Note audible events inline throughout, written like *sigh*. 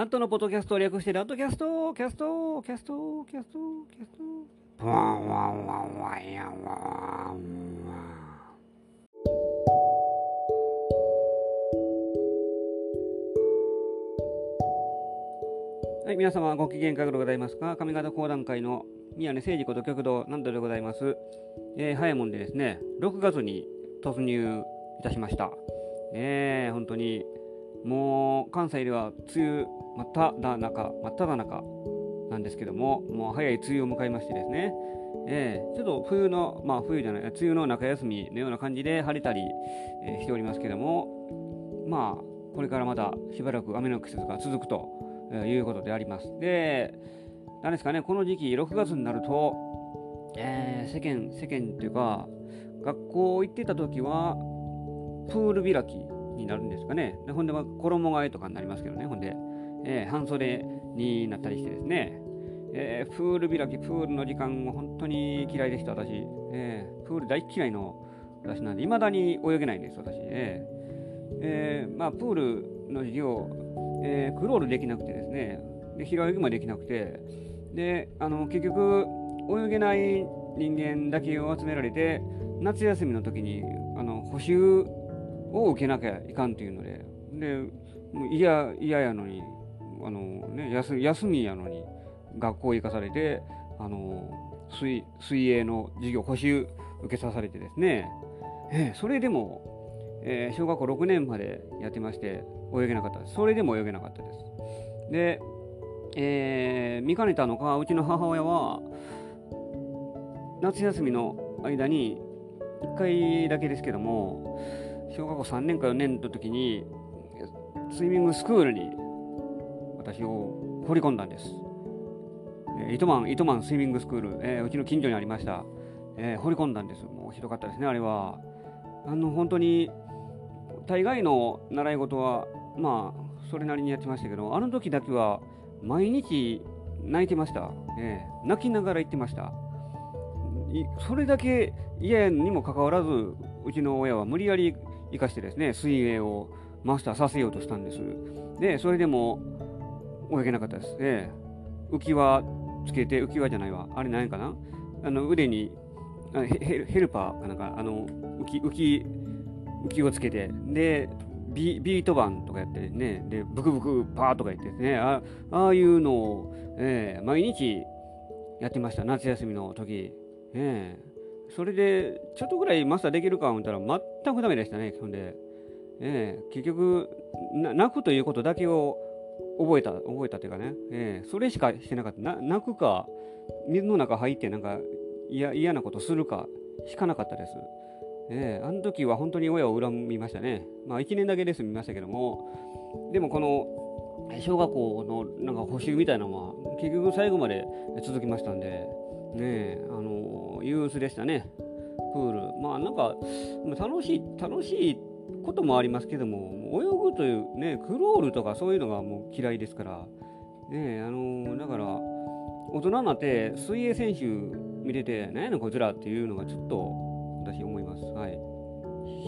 南斗のポッドキャストを略して、南斗キャスト、キャスト、キャスト、キャスト、キャスト。ワンワンワンワンやワンワン。はい、皆様ご機嫌いかがでございますか？上方講談界の宮根誠司こと旭堂南斗でございます。えー、早いもんでですね、6月に突入いたしました。ねえ、本当に、もう関西では梅雨真っ只中、真っ只中なんですけども、もう早い梅雨を迎えましてですね、えー、ちょっと冬の、まあ冬じゃない、梅雨の中休みのような感じで晴れたり、えーしておりますけども、まあ、これからまたしばらく雨の季節が続くということであります。で、何ですかね、この時期、6月になると、えー世間、世間っていうか、学校行ってた時は、プール開きになるんですかね。ほんで、衣替えとかになりますけどね、ほんで、えー半袖になったりしてですね、えープール開き、プールの時間も本当に嫌いでした、私。えープール大嫌いの私なんで、未だに泳げないんです、私。えーえーまあ、プールの授業、えークロールできなくてですね、で平泳ぎもできなくて、であの結局、泳げない人間だけを集められて、夏休みの時にあの補習を受けなきゃいかんというので、でもう嫌嫌やのに。あの、ね、休休みやのに学校行かされて、あの水水泳の授業、補習受けさされてですね、えーそれでも、えー小学校6年までやってまして、泳げなかったです。それでも泳げなかったです。で、えー見かねたのか、うちの母親は、夏休みの間に、1回だけですけども、小学校3年か4年の時に、スイミングスクールに私を放り込んだんです。えー糸満、糸満スイミングスクール、えーうちの近所にありました。えー放り込んだんです。もうひどかったですね、あれは。あの、本当に、大概の習い事は、まあ、それなりにやってましたけど、あの時だけは、毎日泣いてました。えー泣きながら行ってました。それだけ嫌にもかかわらず、うちの親は無理やり生かしてですね、水泳をマスターさせようとしたんです。で、それでも泳げなかったです。ええ浮き輪つけて、浮き輪じゃないわ。あれ何かな？あの腕にあヘルヘルパーかなんか、あの浮き、浮き、浮きをつけて、で、ビビート板とかやってね、で、ブクブクパーとか言ってですね、あああいうのを、ええ毎日やってました、夏休みの時。ええそれで、ちょっとぐらいマスターできるか思ったら、全くダメでしたね、ほんで。ええ結局、泣くということだけを覚えた、覚えたというかね、ええそれしかしてなかった。泣くか、水の中入ってなんか嫌なことするかしかなかったです。ええあの時は本当に親を恨みましたね。まあ1年だけです見ましたけども、でもこの小学校のなんか補習みたいなのは結局最後まで続きましたんで、ねえ、あの、憂鬱でしたね。プール。まあなんか、楽しい、楽しいこともありますけども、泳ぐというね、クロールとかそういうのがもう嫌いですから、ね、あの、だから、大人になって水泳選手見てて、何やねんこいつらっていうのがちょっと私思います。はい。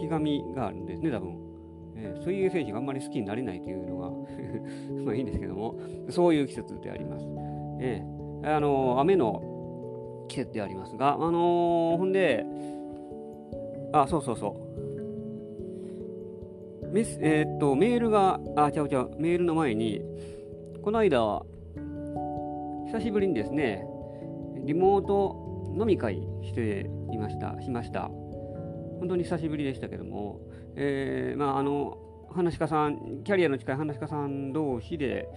ひがみがあるんですね、多分。え水泳選手があんまり好きになれないというのが *laughs* まあいいんですけども、そういう季節であります。ええあの雨の季節でありますが、あのーほんで、あ、そうそうそう。メスえーっと、メールが、あ、ちゃうちゃう、メールの前に、この間、久しぶりにですね、リモート飲み会していました、しました。本当に久しぶりでしたけども、えーまあ、あの、話し家さん、キャリアの近い話し家さん同士で、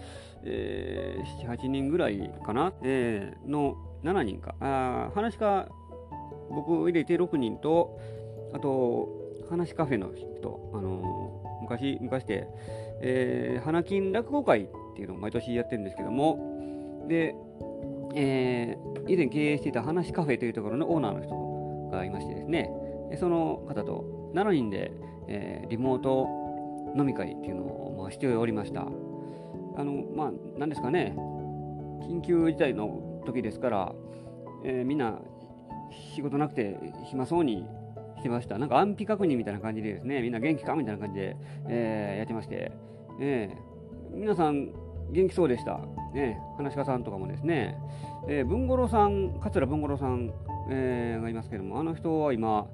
えー、7、8人ぐらいかな、えーの7人か。あ話し家、僕入れて6人と、あと、話カフェの人、あのー昔、昔で、えー花金落語会っていうのを毎年やってるんですけども、で、えー以前経営していた話カフェというところのオーナーの人がいましてですね、その方と7人で、えーリモート飲み会っていうのを、まあ、しておりました。あの、まあ、なんですかね、緊急事態の時ですから、えーみんな仕事なくて暇そうにしてました。なんか安否確認みたいな感じでですね、みんな元気かみたいな感じで、えーやってまして、えー皆さん元気そうでした。ね、話し家さんとかもですね、えー、文五郎さん、桂文五郎さん、えー、がいますけども、あの人は今、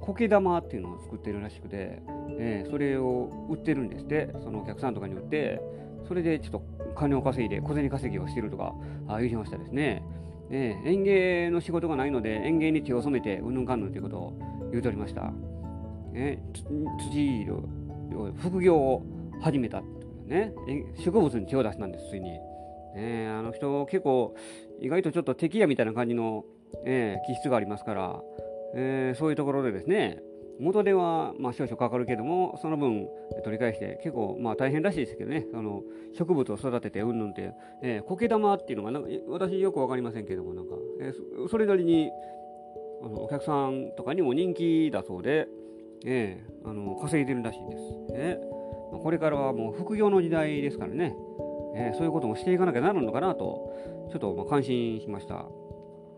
苔玉っていうのを作ってるらしくて、えー、それを売ってるんですって、そのお客さんとかに売って、それでちょっと金を稼いで、小銭稼ぎをしてるとかあ言ってましたですね。えー、園芸の仕事がないので、園芸に手を染めて、うんぬんかんぬんということを言うておりました。えー、辻副業を始めたね、植物に手を出したんです、ついに。ね、あの人、結構、意外とちょっと敵やみたいな感じの、えー、気質がありますから、えー、そういうところでですね、元では、まあ、少々かかるけども、その分取り返して、結構、まあ、大変らしいですけどね、あの植物を育ててうんぬんって、えー、苔玉っていうのがなんか、私よく分かりませんけども、なんか、えー、それなりにあのお客さんとかにも人気だそうで、えー、あの稼いでるらしいんです。ね、これからはもう副業の時代ですからね、えー、そういうこともしていかなきゃなるのかなと、ちょっとま感心しました。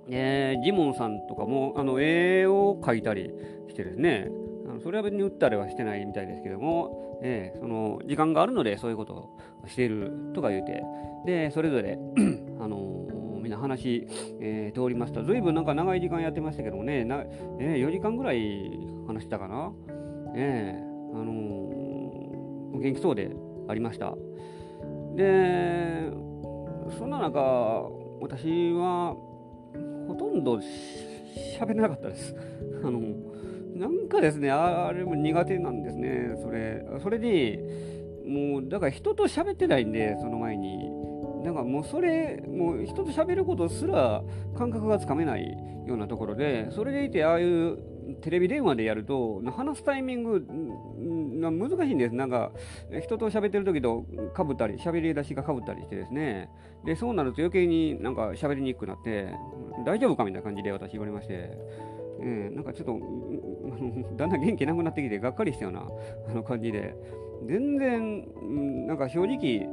えー、ジモンさんとかもあの絵を描いたりしてですね、あのそれは別に売ったりはしてないみたいですけども、えー、その時間があるのでそういうことをしているとか言うて、で、それぞれ *clears throat* あのー、みんな話、えー、通りました。ずいぶんなんか長い時間やってましたけどもね、なえ、4時間ぐらい話したかな。えー、あのー、元気そうでありました。で、そんな中、私はほとんど喋れなかったです。*laughs* あの、なんかですね、あれも苦手なんですね、それ。それに、もう、だから人と喋ってないんで、その前に。なんかもうそれ、もう人と喋ることすら感覚がつかめないようなところで、それでいて、ああいうテレビ電話でやると、話すタイミング難しいんです。なんか、人と喋ってる時とかぶったり、喋り出しがかぶったりしてですね。で、そうなると余計になんか喋りにくくなって、大丈夫かみたいな感じで私言われまして、えー、なんかちょっと、*laughs* だんだん元気なくなってきて、がっかりしたようなあの感じで、全然、なんか正直、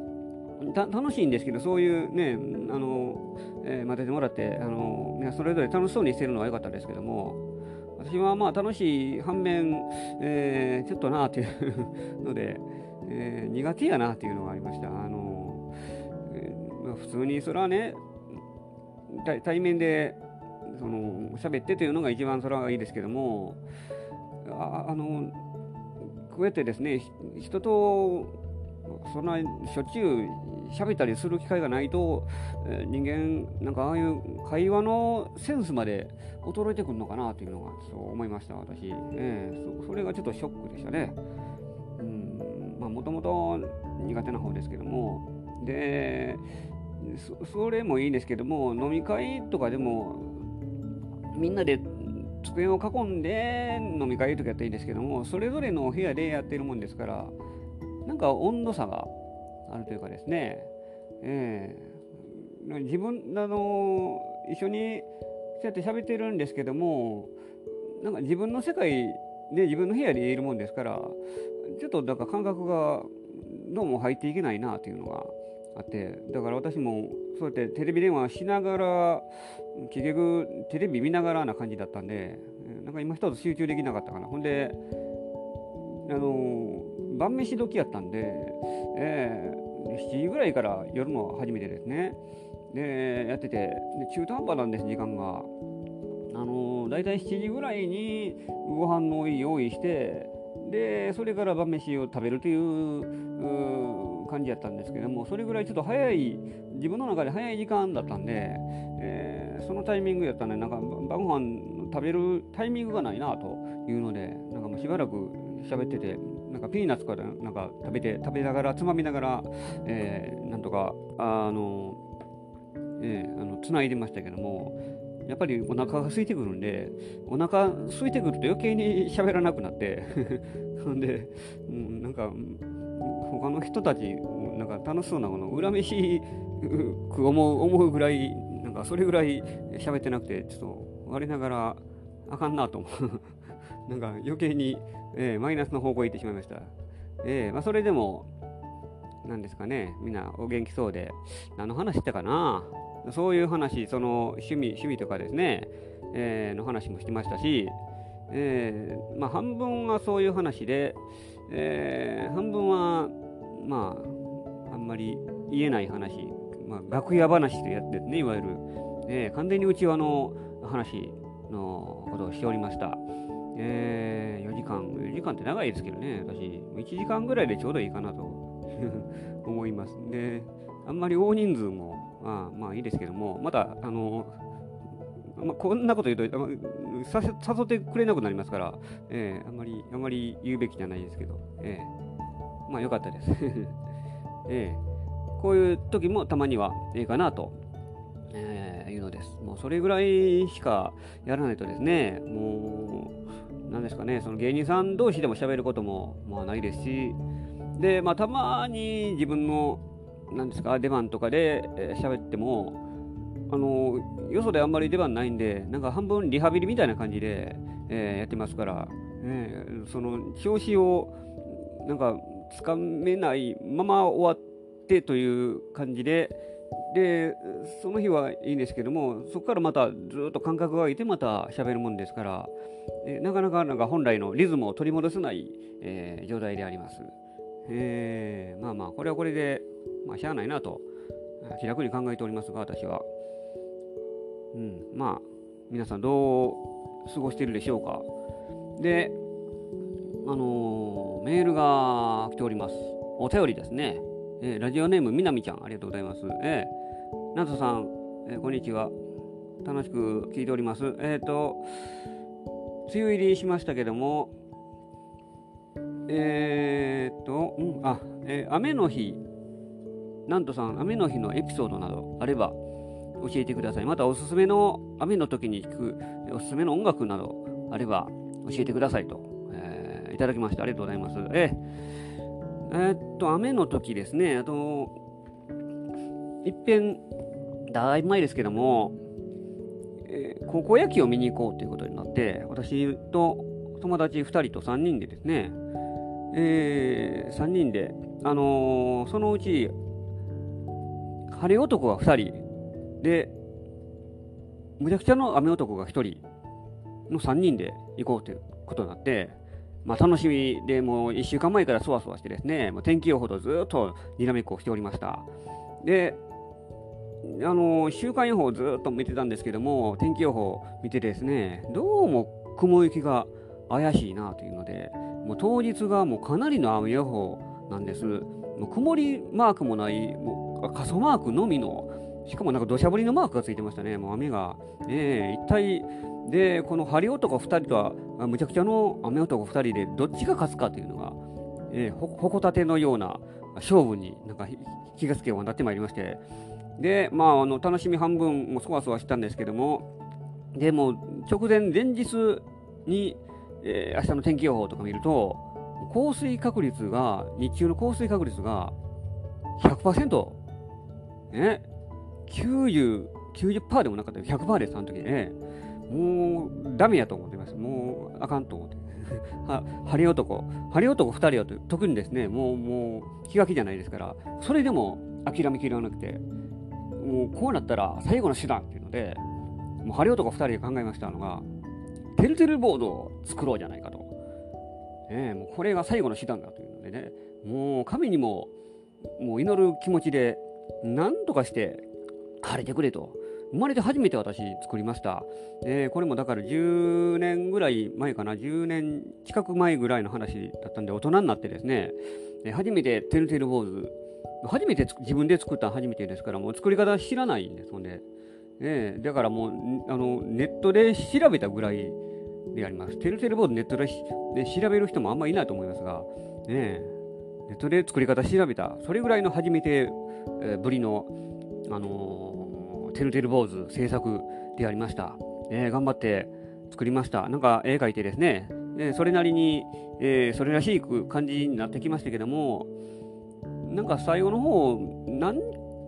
楽しいんですけど、そういうね、あの、えー、待ててもらって、あの、皆それぞれ楽しそうにしてるのは良かったですけども、私はまあ楽しい反面、えー、ちょっとなっていうので、えー、苦手やなっていうのがありました。あのえーまあ、普通にそれはね対面でその喋ってというのが一番それはいいですけどもああのこうやってですね人とそんなしょっちゅう喋ったりする機会がないと、えー、人間なんかああいう会話のセンスまで衰えてくるのかなというのがそう思いました私、えー、そそれがちょっとショックでしたね。うんまあもともと苦手な方ですけども。でそれもいいんですけども飲み会とかでもみんなで机を囲んで飲み会とかやったらいいんですけどもそれぞれのお部屋でやってるもんですからなんか温度差があるというかですね、えー、自分あの一緒にそうやって喋ってるんですけどもなんか自分の世界で自分の部屋でいるもんですからちょっとだから感覚がどうも入っていけないなというのがあってだから私もそうやってテレビ電話しながら結局テレビ見ながらな感じだったんでなんか今一つ集中できなかったかな。ほんであの晩飯時やったんで、えー、7時ぐらいから夜の初めてですね。でやっててで中途半端なんです時間が。あの大体7時ぐらいにご飯の用意してでそれから晩飯を食べるという感じやったんですけどもそれぐらいちょっと早い自分の中で早い時間だったんで、えー、そのタイミングやったんでなんか晩ご飯食べるタイミングがないなというのでなんかもうしばらく喋っててなんかピーナッツからなんか食べて食べながらつまみながら、えー、なんとかあの、えー、あのつないでましたけどもやっぱりお腹が空いてくるんでお腹空いてくると余計に喋らなくなって *laughs* ほんで、うん、なんか他の人たちなんか楽しそうなこの恨めしく思う思うぐらいなんかそれぐらい喋ってなくてちょっと我ながらあかんなと思う。なんか余計に、えー、マイナスの方向へ行ってしまいました。えー、まあ、それでも、なんですかね、みんなお元気そうで、何の話したかな？そういう話、その趣味、趣味とかですね、えー、の話もしてましたし、えー、まあ、半分はそういう話で、えー、半分は、まあ、あんまり言えない話、まあ、楽屋話とやってね、いわゆる、え、完全に内輪の話のことをしておりました。えー、4時間、4時間って長いですけどね、私、1時間ぐらいでちょうどいいかなと *laughs* 思います。で、あんまり大人数も、まあ、まあいいですけども、また、あの、まあ、こんなこと言うと、誘ってくれなくなりますから、えー、あんまり、あんまり言うべきじゃないですけど、えー、まあよかったです。*laughs* えー、こういう時もたまにはええかなと、えー、いうのです。もうそれぐらいしかやらないとですね、もう、なんですかね、その芸人さん同士でも喋ることも、まあ、ないですし、で、まあ、たまに自分の、なんですか、出番とかで喋、えー、っても、あのよそであんまり出番ないんで、なんか半分リハビリみたいな感じで、えー、やってますから、えー、その調子をなんかつかめないまま終わってという感じで、で、その日はいいんですけども、そこからまたずっと間隔が空いてまた喋るもんですから、えなかなかなんか本来のリズムを取り戻せない、えー、状態であります。えー、まあまあ、これはこれで、まあ、しゃあないなと、気楽に考えておりますが、私は。うん、まあ、皆さんどう過ごしてるでしょうか。で、あのー、メールが来ております。お便りですね。えー、ラジオネームみなみちゃん、ありがとうございます。えー、ナトさん、えー、こんにちは。楽しく聞いております。えっ、ー、と、梅雨入りしましたけども、えっ、ー、と、うん、あ、えー、雨の日、なんとさん、雨の日のエピソードなどあれば教えてください。また、おすすめの雨の時に聴くおすすめの音楽などあれば教えてくださいと、えー、いただきました。ありがとうございます。えーえー、っと、雨の時ですね、あと、いっぺん、だいぶ前ですけども、えー、高校野球を見に行こうということになって、私と友達2人と3人でですね、えー、3人で、あのー、そのうち、晴れ男が2人で、むちゃくちゃの雨男が1人の3人で行こうということになって、まあ、楽しみで、もう1週間前からそわそわしてですね、もう天気予報とずっとにらめっこをしておりました。で、あの週間予報をずっと見てたんですけども、天気予報見てですね、どうも雲行きが怪しいなというので、もう当日がもうかなりの雨予報なんです。もう曇りマークもない、もう傘マークのみの、しかもなんか土砂降りのマークがついてましたね、もう雨が。え、一体で、このハリ男2人とは、むちゃくちゃの雨男2人で、どっちが勝つかというのが、えー、ほほこたてのような勝負になんか気がつけようになってまいりまして、で、まあ、あの楽しみ半分もそわそわしたんですけども、でも直前、前日に、えー、明日の天気予報とか見ると、降水確率が、日中の降水確率が100%、ね、90、90%でもなかったよ、100%です、あの時ね。もうダメやと思ってます。もうあかんと思って。*laughs* は、ハリ男。ハリ男2人は特にですね、もう、もう気が気じゃないですから、それでも諦めきれなくて、もうこうなったら最後の手段っていうので、もうハリ男2人で考えましたのが、てるてるボードを作ろうじゃないかと。ね、もうこれが最後の手段だというのでね、もう神にも、もう祈る気持ちで、なんとかして晴れてくれと。生まれて初めて私作りました。えー、これもだから10年ぐらい前かな、10年近く前ぐらいの話だったんで、大人になってですね、えー、初めててるてる坊主、初めて自分で作った初めてですから、もう作り方知らないんですもんね。えー、だからもうあのネットで調べたぐらいであります。てるてる坊主ネットで調べる人もあんまりいないと思いますが、ね、ネットで作り方調べた、それぐらいの初めて、えー、ぶりの、あのてるてる坊主制作でありました。えー、頑張って作りました。なんか絵描いてですね、えー、それなりに、えー、それらしい感じになってきましたけども、なんか最後の方、なん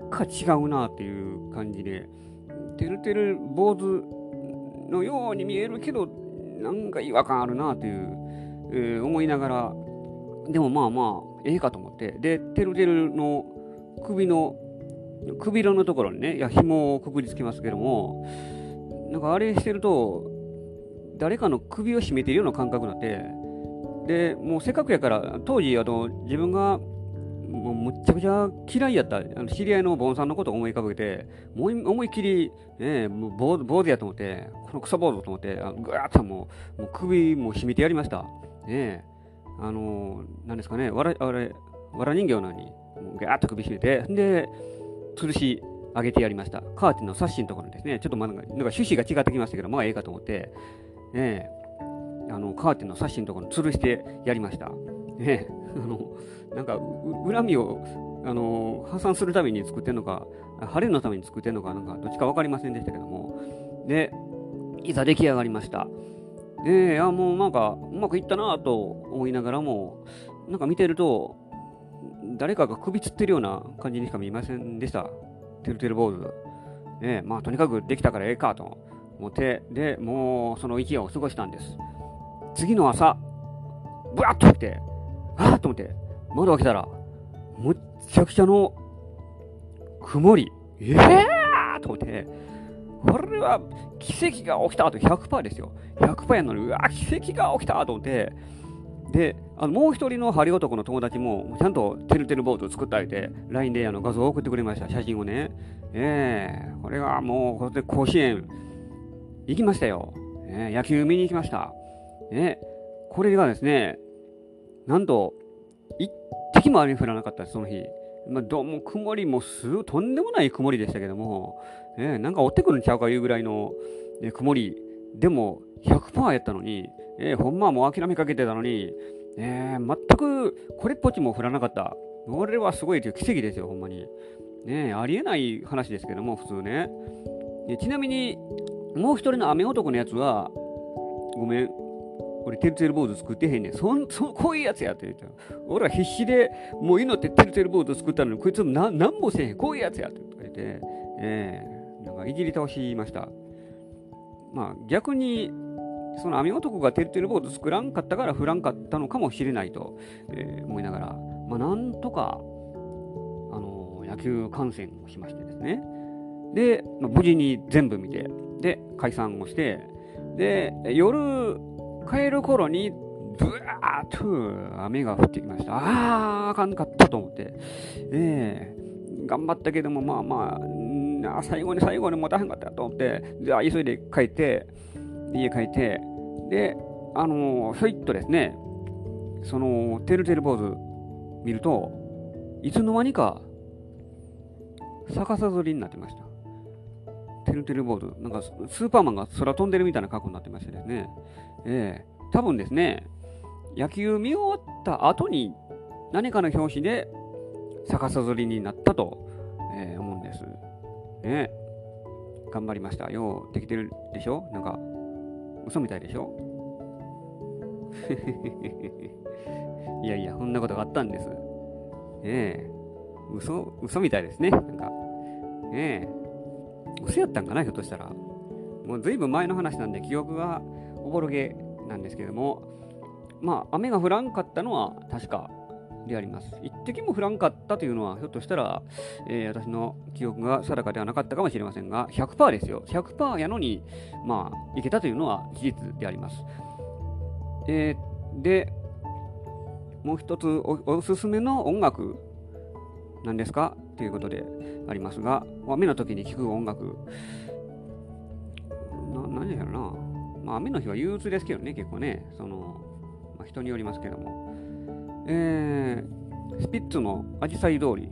か違うなっていう感じで、てるてる坊主のように見えるけど、なんか違和感あるなという、えー、思いながら、でもまあまあ、ええかと思って、で、てるてるの首の首のところにね、いや紐をくくりつけますけども、なんかあれしてると、誰かの首を絞めているような感覚になって、で、もうせっかくやから、当時、あの自分がもうむっちゃくちゃ嫌いやったあの知り合いのボンさんのことを思い浮かべてもう思いっきり、ね、もう坊主やと思ってこの草坊主と思ってあぐわーっともうもう首も締めてやりました。ねあのー、なんですかねわらあれわら人形のようにもうガーッと首締めてで吊るし上げてやりました。カーテンのサッシのところですね、ちょっとまだなんか趣旨が違ってきましたけど、まあええかと思って、ね、あのカーテンのサッシのところに吊るしてやりました。ね、あのなんか恨みをあの破産するために作ってるのか、晴れのために作ってるのか、なんかどっちか分かりませんでしたけども、で、いざ出来上がりました。で、いやもうなんかうまくいったなと思いながらも、なんか見てると、誰かが首つってるような感じにしか見えませんでした。てるてる坊主。ねまあとにかくできたからええかと思って、で、もうその一夜を過ごしたんです。次の朝、ブワッと起きて、あっと思って、窓開けたら、むっちゃくちゃの曇り。ええー、と思って、これは奇跡が起きたと100%ですよ。100%やのに、うわ、奇跡が起きたと思って、で、あのもう一人の針男の友達も、ちゃんとてるてるボードを作ってあげて、LINE であの画像を送ってくれました、写真をね。ええー、これはもう、これで甲子園行きましたよ。えー、野球見に行きました。ね、これがですね、なんと、一滴も雨降らなかった、その日。まあ、どうも曇りもすとんでもない曇りでしたけども、えー、なんか追ってくるんちゃうかいうぐらいの、ね、曇り、でも100%やったのに、えー、ほんまはもう諦めかけてたのに、えー、全くこれっぽっちも降らなかった。これはすごい奇跡ですよ、ほんまに。ねありえない話ですけども、普通ね。ちなみに、もう一人の雨男のやつは、ごめん、俺、てるてる坊主作ってへんねん。そん、そこういうやつやって言った俺は必死で、もういのっててるてる坊主作ったのに、こいつもななんもせへん。こういうやつやって言って、え、なんかいじり倒しました。まあ、逆に、その雨男がてるてる坊主作らんかったから降らんかったのかもしれないと、え、思いながら、まあ、なんとか、あの、野球観戦をしましてですね。で、まあ、無事に全部見て、で、解散をして、で、夜、帰る頃に、ブワーッと雨が降ってきました。あー、あかんかったと思って。ええー、頑張ったけども、まあまあ、最後に最後に持たへんかったと思って、じゃあ急いで帰って、家帰って、で、あのー、ひょいっとですね、その、てるてる坊主見ると、いつの間にか逆さずりになってました。てるてる坊主。なんかスーパーマンが空飛んでるみたいな格好になってましてですね。ええー、多分ですね、野球見終わった後に何かの表紙で逆さずりになったと、えー、思うんです。ね頑張りました。ようできてるでしょ？なんか、嘘みたいでしょ？*laughs* いやいや、こんなことがあったんです。ねえ、嘘、嘘みたいですね。なんか、ねえ、嘘やったんかな、ひょっとしたら。もうずいぶん前の話なんで記憶がおぼろげなんですけども、まあ、雨が降らんかったのは確かであります。一滴も降らんかったというのは、ひょっとしたら、えー、私の記憶が定かではなかったかもしれませんが、100%ですよ。100%やのに、まあ、いけたというのは事実であります。えー、で、もう一つおおすすめの音楽なんですか？ということでありますが、雨の時に聴く音楽、な何やろな。まあ、雨の日は憂鬱ですけどね、結構ね、その、まあ、人によりますけども。えー、スピッツのアジサイ通り、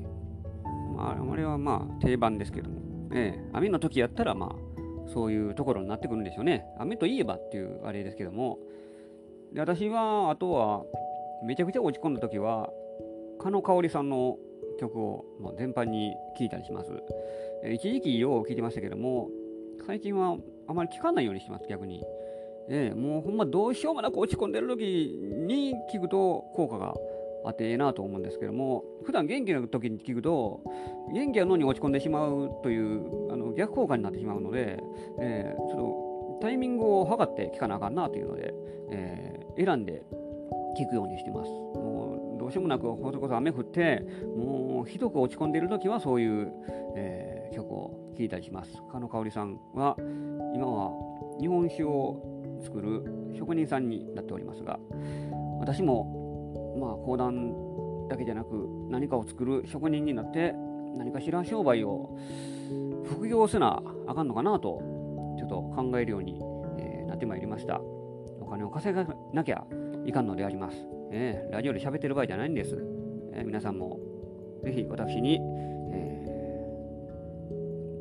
まあ、あれはまあ定番ですけども、えー、雨の時やったらまあ、そういうところになってくるんでしょうね。雨といえばっていうあれですけども、で私は、あとは、めちゃくちゃ落ち込んだ時は、加野香織さんの曲を、まあ、全般に聴いたりします。えー、一時期よう聴いてましたけども、最近はあまり聴かないようにします、逆に。えー、もうほんまどうしようもなく落ち込んでる時に聞くと効果があってええなと思うんですけども普段元気な時に聞くと元気なのに落ち込んでしまうというあの逆効果になってしまうので、えー、ちょっとタイミングを測って聞かなあかんなというので、えー、選んで聞くようにしてます。もうどうしようもなくそこそ雨降ってもうひどく落ち込んでいる時はそういう、えー、曲を聴いたりします。加野香織さんは今は日本酒を作る職人さんになっておりますが私もまあ講談だけじゃなく何かを作る職人になって何かしら商売を副業せなあかんのかなとちょっと考えるように、え、なってまいりました。お金を稼がなきゃいかんのであります、えー、ラジオで喋ってる場合じゃないんです、えー、皆さんもぜひ私に、え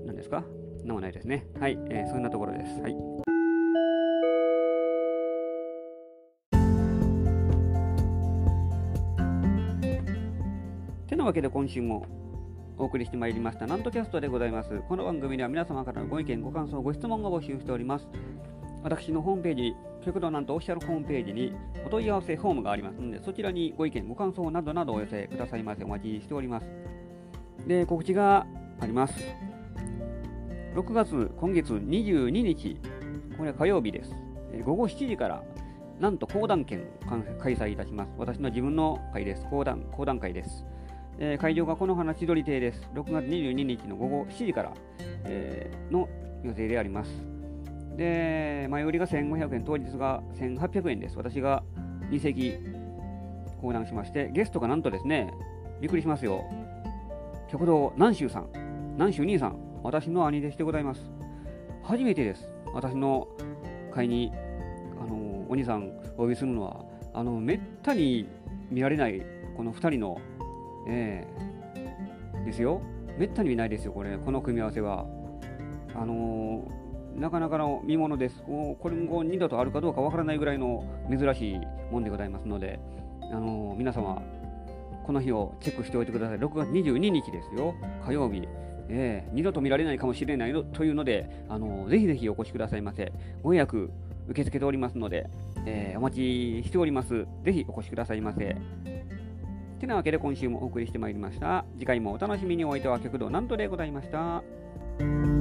ー、何ですか？なんもないですね。はい、えー、そんなところです。はい。わけで今週もお送りしてまいりましたなんとキャストでございます。この番組では皆様からのご意見、ご感想、ご質問を募集しております。私のホームページ、極度なんとオフィシャルホームページにお問い合わせフォームがありますので、そちらにご意見、ご感想などなどお寄せくださいませ。お待ちしております。で、告知があります。6月、今月22日、これは火曜日です。午後7時からなんと講談券開催いたします。私の自分の会です。講談、講談会です。えー、会場がこの花千鳥亭です。6月22日の午後7時から、えー、の予定であります。で、前売りが1500円、当日が1800円です。私が2席講談しまして、ゲストがなんとですね、びっくりしますよ。極道南州さん、南州兄さん、私の兄弟子でございます。初めてです。私の会に、あのお兄さんお呼びするのは、あのめったに見られないこの2人のええですよ。めったに見ないですよ、これ、この組み合わせは。あのー、なかなかの見ものです。これも二度とあるかどうかわからないぐらいの珍しいもんでございますので、あのー、皆様、この日をチェックしておいてください。6月22日ですよ、火曜日。えー、二度と見られないかもしれないのというので、あのー、ぜひぜひお越しくださいませ。ご予約受け付けておりますので、えー、お待ちしております。ぜひお越しくださいませ。てなわけで今週もお送りしてまいりました。次回もお楽しみにおいては極道なんとでございました。